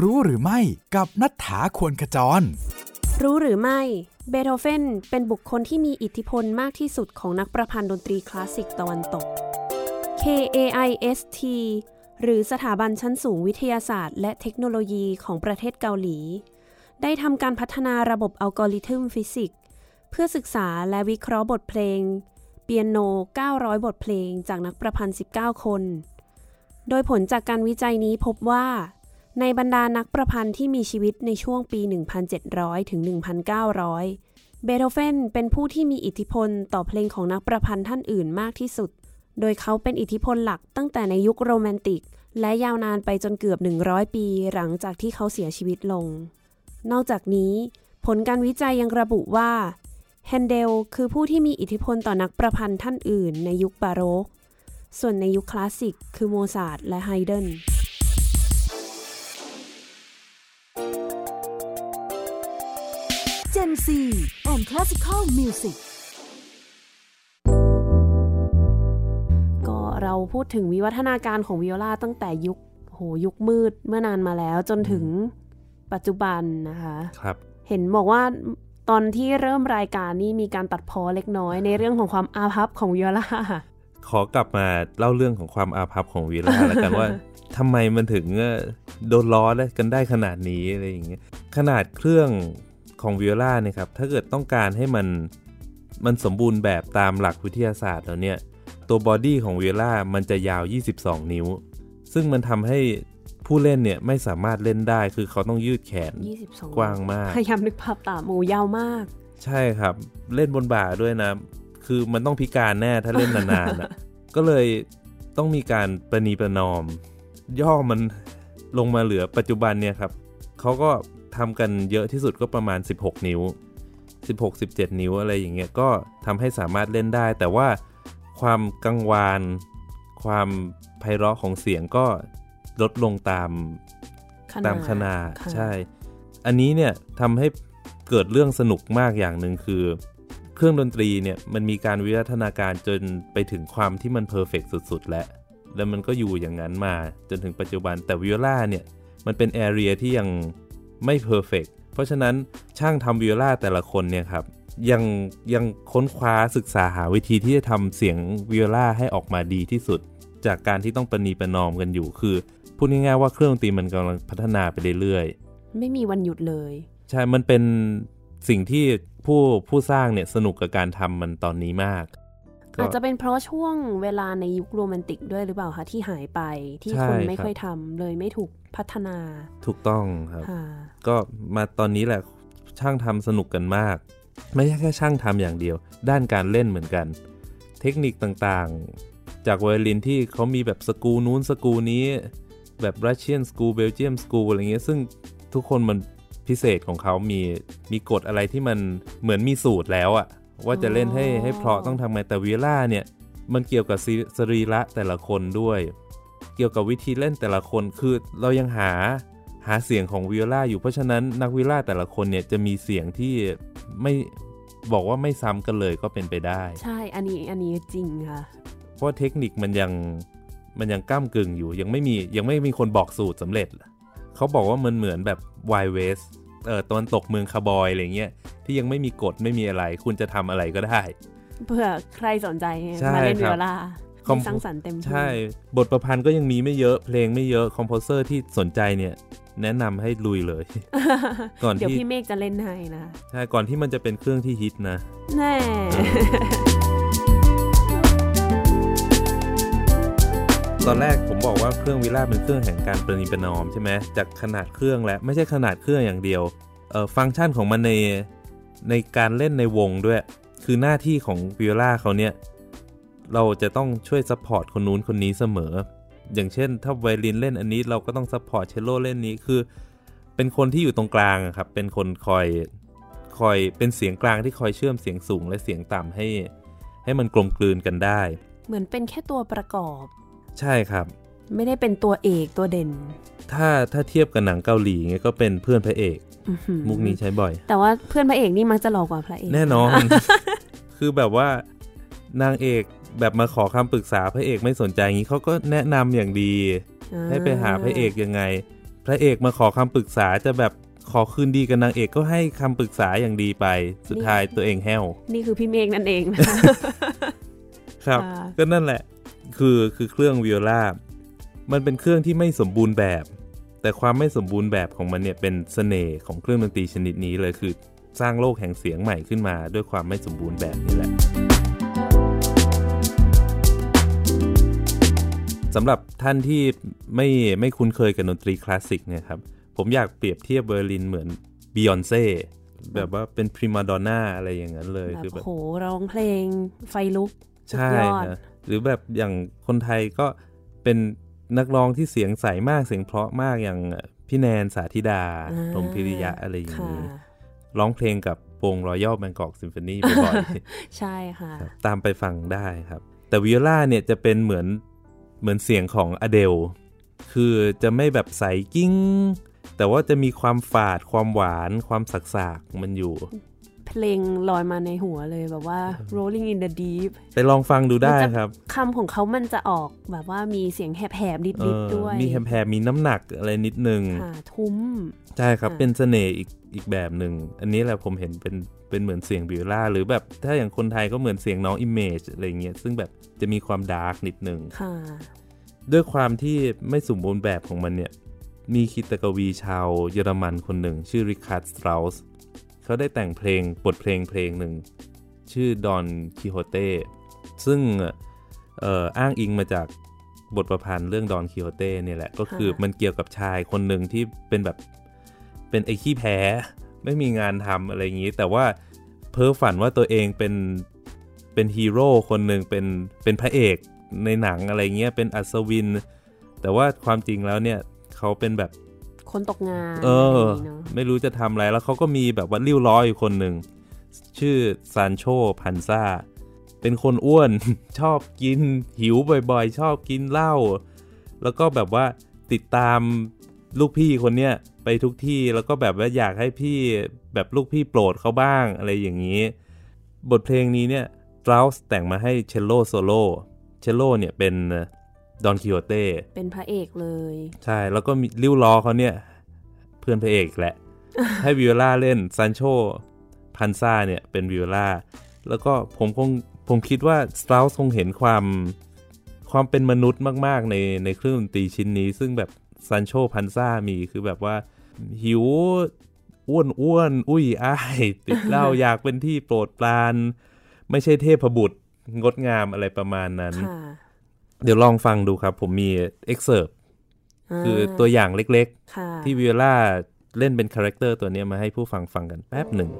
รู้หรือไม่กับนัฐธาควรขจร รู้หรือไม่เบโธเฟนเป็นบุคคลที่มีอิทธิพลมากที่สุดของนักประพันธ์ดนตรีคลาสสิกตะวันตก KAIST หรือสถาบันชั้นสูงวิทยาศาสตร์ และเทคโนโลยีของประเทศเกาหลี ได้ทำการพัฒนาระบบอัลกอริทึมฟิสิกส์เพื่อศึกษาและวิเคราะห์บทเพลง เปียโน 900 บทเพลงจากนักประพันธ์ 19 คน โดยผลจากการวิจัยนี้พบว่า ในบรรดานักประพันธ์ที่มีชีวิตในช่วงปี 1700 ถึง 1900 เบโธเฟนเป็นผู้ที่มีอิทธิพลต่อเพลงของนักประพันธ์ท่านอื่นมากที่สุด โดยเขาเป็นอิทธิพลหลักตั้งแต่ในยุคโรแมนติก และยาวนานไปจนเกือบ 100 ปีหลังจากที่เขาเสียชีวิตลง นอกจากนี้ ผลการวิจัยยังระบุว่าแฮนเดลคือผู้ที่มีอิทธิพลต่อนักประพันธ์ท่านอื่นในยุคบาโรก ส่วนในยุคคลาสสิกคือโมซาร์ทและไฮเดน and Classical Music ก็เราพูดถึงวิวัฒนาการของวิโอลาตั้งแต่ยุคโหยุคมืดเมื่อนานมาแล้วจนถึงปัจจุบันนะคะครับ เห็นบอกว่าตอนที่เริ่มรายการนี่มีการตัดพ้อเล็กน้อยในเรื่องของความอาภัพของวิโอลาขอกลับมาเล่าเรื่องของความอาภัพของวีล่าแล้วกันว่าทำไมมันถึงเอ่อโดนล้อได้กันได้ขนาดนี้อะไรอย่างเงี้ยขนาดเครื่อง ของวิโอลาเนี่ยครับถ้าเกิดต้องการให้มันมันสมบูรณ์แบบตามหลักวิทยาศาสตร์แล้วเนี่ยตัวบอดี้ของวิโอลามันจะยาว 22 นิ้ว ซึ่งมันทำให้ผู้เล่นเนี่ยไม่สามารถเล่นได้คือเขาต้องยืดแขน22กว้างมากพยายามนึกภาพตามหมูยาวมาก ใช่ครับเล่นบนบ่าด้วยนะ คือมันต้องพิการแน่ถ้าเล่นนานๆอะก็เลยต้องมีการประนีประนอม ย่อมันลงมาเหลือปัจจุบันเนี่ยครับเขาก็ ทำกันเยอะที่สุดก็ประมาณ 16 นิ้ว 16 17 นิ้วอะไรอย่างเงี้ยก็ทำให้สามารถเล่นได้ แต่ว่าความกังวาน ความไพเราะของเสียงก็ลดลงตามขนาดตามขนาดค่ะใช่ อันนี้เนี่ยทำให้เกิดเรื่องสนุกมากอย่างหนึ่งคือ เครื่องดนตรีเนี่ยมันมีการวิวัฒนาการจนไปถึงความที่มัน perfect สุด ๆ แล้ว แล้วมันก็อยู่อย่างนั้นมาจนถึงปัจจุบันแต่วิโอลาเนี่ยมันเป็น area ที่ยัง ไม่ perfect เพราะฉะนั้นช่างทำวิโอลาแต่ละคนเนี่ยครับยังยังค้นคว้าศึกษาหาวิธีที่จะทำเสียงวิโอลาให้ออกมาดีที่สุด จากการที่ต้องประนีประนอมกันอยู่คือพูดง่ายๆว่าเครื่องดนตรีมันกำลังพัฒนาไปเรื่อยๆ ไม่มีวันหยุดเลย ใช่ มันเป็นสิ่งที่ผู้ผู้สร้างเนี่ยสนุกกับการทำมันตอนนี้มากก็ อาจจะเป็นเพราะช่วงเวลาในยุคโรแมนติกด้วยหรือเปล่าคะที่หายไปที่ใช่คนไม่ครับค่อยทำเลยไม่ถูกพัฒนา ถูกต้องครับค่ะก็มาตอนนี้แหละช่างทำสนุกกันมาก ไม่ใช่แค่ช่างทำอย่างเดียว ด้านการเล่นเหมือนกัน เทคนิคต่างๆ จากไวโอลินที่เขามีแบบสกรูนู้นสกรูนี้ แบบรัสเซียนสกูเบลเจียมสกูอะไรเงี้ยซึ่งทุกคนมันพิเศษของเขามีมีกฎอะไรที่มันเหมือนมีสูตรแล้วอะ ว่าจะเล่นให้อ๋อให้เพราะต้องทำไงแต่วิล่าเนี่ย มันเกี่ยวกับสิสรีระแต่ละคนด้วย เกี่ยวกับวิธีเล่นแต่ละคนคือเรายังหาหาเสียงของวิโอลาอยู่เพราะฉะนั้นนักวิโอลาแต่ละคนเนี่ยจะมีเสียงที่ไม่บอกว่าไม่ซ้ำกันเลยก็เป็นไปได้ ใช่อันนี้อันนี้จริงค่ะเพราะว่าเทคนิคมันยังมันยังก้ามกึ่งอยู่ยังไม่มียังไม่มีคนบอกสูตรสำเร็จ เขาบอกว่ามันเหมือนแบบ Wild West เออตะวันตกเมืองคาวบอยอะไรเงี้ยที่ยังไม่มีกฎไม่มีอะไร คุณจะทำอะไรก็ได้เผื่อใครสนใจใช่มาเล่นครัวิบโอลาคอมมีสร้างสรรค์เต็มที่ใช่ บทประพันธ์ก็ยังมีไม่เยอะเพลงไม่เยอะ composer ที่สนใจเนี่ย แนะนำให้ลุยเลย ก่อนเดี๋ยวที่พี่เมฆจะเล่นให้นะใช่ก่อนที่มันจะเป็นเครื่องที่ฮิตนะแน่ ตอนแรกผมบอกว่าเครื่องวิโอลาเป็นเครื่องแห่งการประนีประนอมใช่ไหมจากขนาดเครื่องและไม่ใช่ขนาดเครื่องอย่างเดียวเอ่อฟังก์ชันของมันในในการเล่นในวงด้วย คือหน้าที่ของวิโอลาเขาเนี่ยเราจะต้องช่วย support คนนู้นคนนี้เสมอ อย่างเช่น ถ้าไวโอลินเล่นอันนี้เราก็ต้อง support เชลโลเล่นนี้คือ เป็นคนที่อยู่ตรงกลางครับ เป็นคนคอยคอยเป็นเสียงกลางที่คอยเชื่อมเสียงสูงและเสียงต่ำให้ ให้มันกลมกลืนกันได้ เหมือนเป็นแค่ตัวประกอบ ใช่ครับ ไม่ได้เป็นตัวเอกตัวเด่น ถ้าถ้าเทียบกับหนังเกาหลีเงี้ยก็เป็นเพื่อนพระเอกอื้อหือมุกนี้ใช้บ่อย แต่ว่าเพื่อนพระเอกนี่มักจะหล่อกว่าพระเอก แน่นอน คือแบบว่านางเอกแบบมาขอคำปรึกษาพระเอกไม่สนใจงี้เขาก็แนะนำอย่างดีอ่าให้ไปหาพระเอกยังไง พระเอกมาขอคำปรึกษาจะแบบขอคืนดีกับนางเอกก็ให้คำปรึกษาอย่างดีไป สุดท้ายตัวเองแห้ว นี่คือพี่เมฆนั่นเองนะครับค่ะก็นั่นแหละ คือคือเครื่องวิโอลามันเป็นเครื่องที่ไม่สมบูรณ์แบบ แต่ความไม่สมบูรณ์แบบของมันเนี่ยเป็นเสน่ห์ของเครื่องดนตรีชนิดนี้เลยคือสร้างโลกแห่งเสียงใหม่ขึ้นมา ด้วยความไม่สมบูรณ์แบบนี่แหละสำหรับท่านที่ไม่ไม่คุ้นเคยกับดนตรีคลาสสิกเนี่ยครับผมอยากเปรียบเทียบไวโอลินเหมือนบิยอนเซ่แบบว่าเป็น prima donna อะไรอย่างนั้นเลยแบบคือแบบโหร้องเพลงไฟลุกสุดใช่ยอดฮะ หรือแบบอย่างคนไทยก็เป็นนักร้องที่เสียงใสมากเสียงเพราะมากอย่างพี่แนนสาธิดาอ่าพรหมพิริยะอะไรอย่างค่ะนี้ร้องเพลงกับวงรอยัลแบงกอกซิมโฟนีบ่อยๆใช่ค่ะครับตามไปฟังได้ครับ แต่วิโอลาเนี่ยจะเป็นเหมือนเหมือนเสียงของอเดล คือจะไม่แบบใสกิ๊ง แต่ว่าจะมีความฝาดความหวานความสักสากๆมันอยู่ เพลงลอยมาในหัวเลยแบบว่า rolling in the deep ไปลองฟังดูได้มันจะครับคำของเขามันจะออกแบบว่ามีเสียงแหบๆเอนิดอๆด้วย มีแหบๆมีน้ำหนักอะไรนิดนึงค่ะทุ้ม ใช่ครับค่ะเป็นเสน่ห์อีกอีกแบบหนึ่ง อันนี้แหละผมเห็นเป็นเป็นเหมือนเสียงวิโอลาหรือแบบถ้าอย่างคนไทยก็เหมือนเสียงน้องอิมเมจอะไรเงี้ยซึ่งแบบจะมีความ dark นิดนึงค่ะด้วยความที่ไม่สมบูรณ์แบบของมันเนี่ยมีคีตกวีชาวเยอรมันคนหนึ่ง ชื่อริคาร์ดสเตราส์ เขาได้แต่งเพลงบทเพลงเพลงหนึ่ง ชื่อดอนคิโฮเต้ซึ่งเอ่ออ้างอิงมาจากบทประพันธ์เรื่องดอนคิโฮเต้เนี่ยแหละ ก็คือค่ะมันเกี่ยวกับชายคนหนึ่งที่เป็นแบบเป็นไอ้ขี้แพ้ ไม่มีงานทำอะไรอย่างนี้ แต่ว่าเพ้อฝันว่าตัวเองเป็นเป็นฮีโร่คนหนึ่งเป็นเป็นพระเอกในหนังอะไรเงี้ยเป็นอัศวิน แต่ว่าความจริงแล้วเนี่ยเขาเป็นแบบ คนตกงานเออะไรย่างงี้เนอะไม่รู้จะทำอะไรแล้วเขาก็มีแบบว่าริ้วล้ออยู่คนหนึ่ง ชื่อซานโชพันซาเป็นคนอ้วนชอบกินหิวบ่อยๆ ชอบกินเหล้าแล้วก็แบบว่าติดตามลูกพี่คนเนี้ยไปทุกที่แล้วก็แบบว่าอยากให้พี่แบบลูกพี่โปรดเขาบ้างอะไรอย่างนี้ บทเพลงนี้เนี่ยสเตราส์แต่งมาให้เชลโลโซโลเชลโลเนี่ยเป็น ดอนคิโ ฮเต้เป็นพระเอกเลย ใช่แล้วก็มีลิ่วล้อเขาเนี่ย เพื่อนพระเอกแหละ ให้วิโอลาเล่นซันโชพันซาเนี่ยเป็นวิโอลาแล้วก็ผมคงผมคิดว่าสเตราส์คงเห็นความความเป็นมนุษย์มาก ๆ ในในเครื่องดนตรีชิ้นนี้ ซึ่งแบบซันโชพันซามีคือแบบว่า หิวอ้วนอ้วนอุ้ยอ้ายติดเหล้าอยากเป็นที่โปรดปราน ไม่ใช่เทพบุตรงดงามอะไรประมาณนั้นค่ะ เดี๋ยวลองฟังดูครับ ผมมี excerpt คือตัวอย่างเล็กค่ะๆที่วิโอลาเล่นเป็น character ตัวเนี้ยมาให้ผู้ฟังฟังกันแป๊บหนึ่ง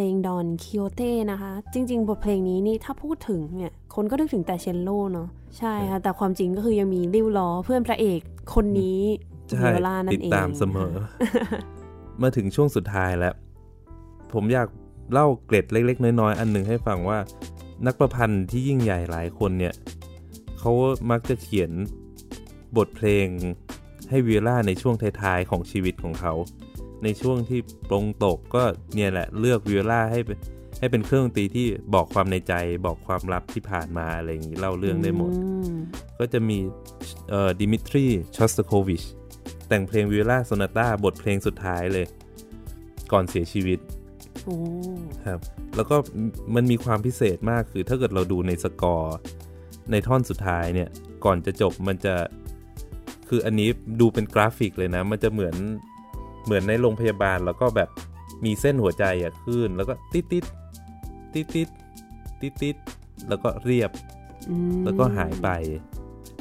ลงดอนคิโอเต้นะคะ จริง ๆ บทเพลงนี้นี่ถ้าพูดถึงเนี่ย คนก็นึกถึงแต่เชลโลเนาะใช่ค่ะ แต่ความจริงก็คือยังมีริ้วล้อเพื่อนพระเอกคนนี้ใช่วิโอลานั่ติดนเองตามเสมอ มาถึงช่วงสุดท้ายแล้ว ผมอยากเล่าเกร็ดเล็ก ๆ น้อยๆอันหนึ่งให้ฟังว่า นักประพันธ์ที่ยิ่งใหญ่หลายคนเนี่ยเขามักจะเขียนบทเพลงให้วิโอลาในช่วงท้ายๆของชีวิตของเขา ในช่วงที่ปรงตกก็เนี่ยแหละเลือกวิโอลาให้เป็นให้เป็นเครื่องดนตรีที่บอกความในใจบอกความลับที่ผ่านมาอะไรอย่างนี้เล่าเรื่องได้หมดอืมก็จะมีเอ่อดิมิทรีชอสตโควิชแต่งเพลงวิโอลาโซนาต้าบทเพลงสุดท้ายเลย ก่อนเสียชีวิตโอ้ครับ แล้วก็มันมีความพิเศษมากคือถ้าเกิดเราดูในสกอร์ในท่อนสุดท้ายเนี่ย ก่อนจะจบมันจะ คืออันนี้ดูเป็นกราฟิกเลยนะ มันจะเหมือน เหมือนในโรงพยาบาลแล้วก็แบบมีเส้นหัวใจอะขึ้น แล้วก็ติดติดติดติดติดติดแล้วก็เรียบอืมแล้วก็หายไป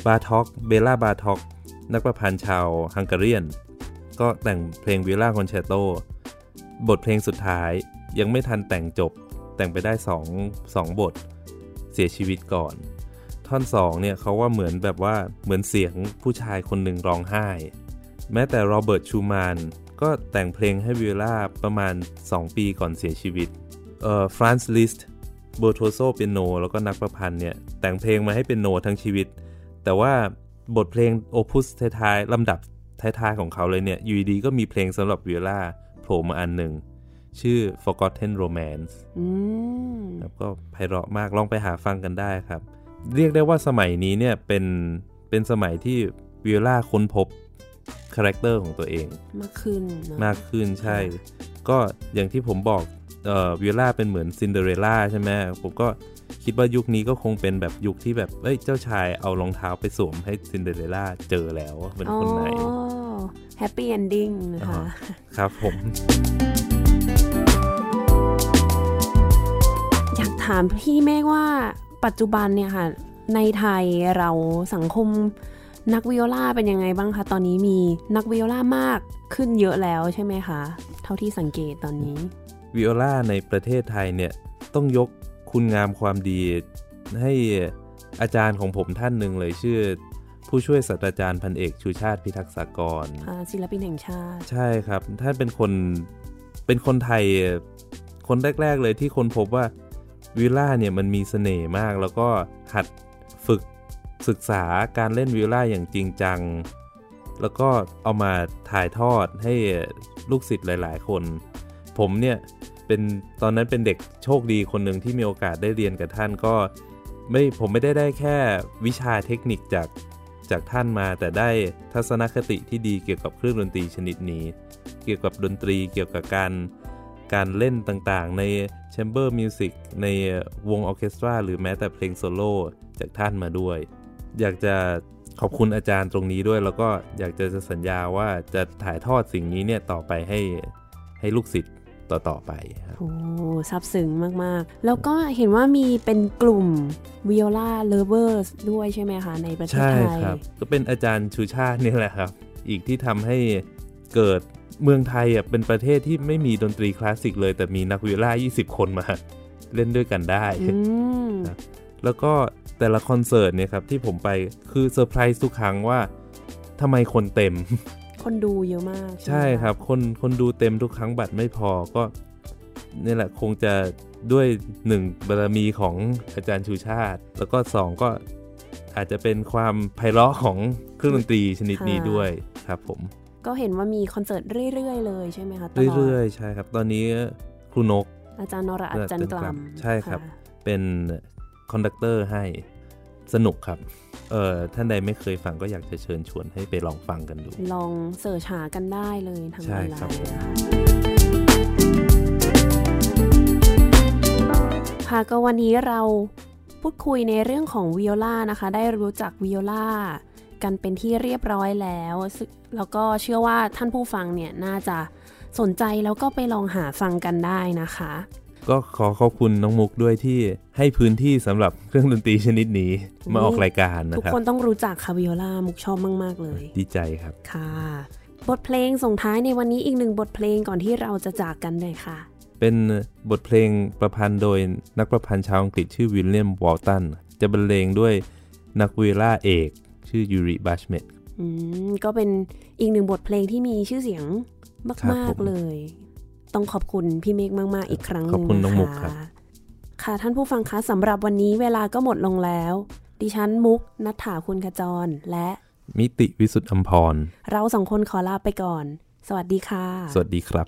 บาร์ต็อกเบลาบาร์ต็อกนักประพันธ์ชาวฮังการีเนี่ยก็แต่งเพลงวิโอลาคอนแชร์โตบทเพลงสุดท้ายยังไม่ทันแต่งจบ แต่งไปได้สองสองบท เสียชีวิตก่อน ท่อนสองเนี่ยเขาว่าเหมือนแบบว่าเหมือนเสียงผู้ชายคนหนึ่งร้องไห้ แม้แต่โรเบิร์ตชูมันน์ ก็แต่งเพลงให้วิโอลาประมาณ 2 ปีก่อนเสียชีวิต เอ่อฟรานซ์ลิสต์ virtuoso เปียโนแล้วก็นักประพันธ์เนี่ย แต่งเพลงมาให้เปียโนทั้งชีวิต แต่ว่าบทเพลง opus ท้ายๆลำดับท้ายๆของเขาเลยเนี่ยอยู่ดีๆก็มีเพลงสำหรับวิโอลาโผล่มาอันหนึ่ง ชื่อ Forgotten Romance อืมครับก็ไพเราะมากลองไปหาฟังกันได้ครับ เรียกได้ว่าสมัยนี้เนี่ยเป็นเป็นสมัยที่วิโอลาค้นพบ character ของตัวเองมากขึ้นเนอะมากขึ้นใช่ ก็อย่างที่ผมบอกเอ่อวิโอลาเป็นเหมือนซินเดอเรลล่าใช่ไหมผมก็คิดว่ายุคนี้ก็คงเป็นแบบยุคที่แบบเอ้ยเจ้าชายเอารองเท้าไปสวมให้ซินเดอเรลล่าเจอแล้วว่าเป็นคนไหนhappy ending นะคะอ่าครับผม อยากถามพี่เมฆว่าปัจจุบันเนี่ยค่ะ ในไทยเราสังคม นักวิโอลาเป็นยังไงบ้างคะ ตอนนี้มีนักวิโอลามากขึ้นเยอะแล้วใช่ไหมคะ เท่าที่สังเกตตอนนี้ วิโอลาในประเทศไทยเนี่ย ต้องยกคุณงามความดี ให้อาจารย์ของผมท่านหนึ่งเลยชื่อ ผู้ช่วยศาสตราจารย์พันเอกชูชาติพิทักษากรอ่าศิลปินแห่งชาติ ใช่ครับ ท่านเป็นคนเป็นคนไทยคนแรก ๆ เลยที่คนพบว่าวิลล่าเนี่ยมันมีเสน่ห์มากแล้วก็หัดฝึก ศึกษาการเล่นวิลล่าอย่างจริงจัง แล้วก็เอามาถ่ายทอดให้ลูกศิษย์หลาย ๆ คน ผมเนี่ยเป็นตอนนั้นเป็นเด็กโชคดีคนหนึ่งที่มีโอกาสได้เรียนกับท่านก็ไม่ผมไม่ได้ได้แค่วิชาเทคนิคจากจากท่านมาแต่ได้ทัศนคติที่ดีเกี่ยวกับเครื่องดนตรีชนิดนี้ เกี่ยวกับดนตรีเกี่ยวกับการการเล่นต่างๆ ใน chamber music ในวงออเคสตราหรือแม้แต่เพลงโซโล่จากท่านมาด้วย อยากจะขอบคุณอาจารย์ตรงนี้ด้วย แล้วก็อยากจะสัญญาว่าจะถ่ายทอดสิ่งนี้เนี่ยต่อไปให้ให้ลูกศิษย์ต่อ ๆ ไปครับโอ้ซับซึ้งมาก ๆ แล้วก็เห็นว่ามีเป็นกลุ่ม Viola Lovers ด้วยใช่ไหมคะ ในประเทศใช่ไทยครับ ก็เป็นอาจารย์ชูชาตินี่แหละครับ อีกที่ทำให้เกิดเมืองไทยอะเป็นประเทศที่ไม่มีดนตรีคลาสสิกเลย แต่มีนักวิโอลา 20 คนมา เล่นด้วยกันได้อืม แล้วก็แต่ละคอนเสิร์ตเนี่ยครับที่ผมไปคือเซอร์ไพรส์ทุกครั้งว่าทำไมคนเต็ม คนดูเยอะมาก ใช่ไหมะครับ คนคนดูเต็มทุกครั้งบัตรไม่พอก็นี่แหละคงจะด้วยหนึ่งบารมีของอาจารย์ชูชาติ แล้วก็สองก็อาจจะเป็นความไพเราะของเครื่องดนตรีชนิดนี้ด้วยครับผม ก็เห็นว่ามีคอนเสิร์ตเรื่อย ๆ เลยใช่ไหมคะตลอดเรื่อยๆ ใช่ครับ ตอนนี้ครูนก อาจารย์นรอรรถ จันทร์กล่ำใช่ครับะเป็น conductor ให้สนุกครับเอ่อท่านใดไม่เคยฟังก็อยากจะเชิญชวนให้ไปลองฟังกันดู ลองเสิร์ชหากันได้เลยทางใช่ออนไลครับน์นะคะค่ะก็วันนี้เราพูดคุยในเรื่องของวิโอลานะคะ ได้รู้จักวิโอลากันเป็นที่เรียบร้อยแล้วซึ่งแล้วก็เชื่อว่าท่านผู้ฟังเนี่ยน่าจะสนใจแล้วก็ไปลองหาฟังกันได้นะคะ ก็ขอขอบคุณน้องมุกด้วยที่ให้พื้นที่สำหรับเครื่องดนตรีชนิดนี้มาออกรายการนะทุกครับคนต้องรู้จักค่ะวิโอลามุกชอบมาก ๆ เลย ดีใจครับ ค่ะ บทเพลงส่งท้ายในวันนี้อีกหนึ่งบทเพลงก่อนที่เราจะจากกันเลยค่ะ เป็นบทเพลงประพันธ์โดยนักประพันธ์ชาวอังกฤษชื่อวิลเลียมวอลตันจะบรรเลงด้วยนักวิโอลาเอก ชื่อยูริบัชเมตอืมก็เป็นอีกหนึ่งบทเพลงที่มีชื่อเสียงครับมากผมๆเลย ต้องขอบคุณพี่เมฆมาก ๆ อีกครั้งหขนึ่องบคุณน้องมุกนะครัคะบค่ะท่านผู้ฟังคะสำหรับวันนี้เวลาก็หมดลงแล้ว ดิฉันมุกนัฐถาคุณขจร และมิติวิสุทธิอัมพร เราสองคนขอลาไปก่อน สวัสดีค่ะ สวัสดีครับ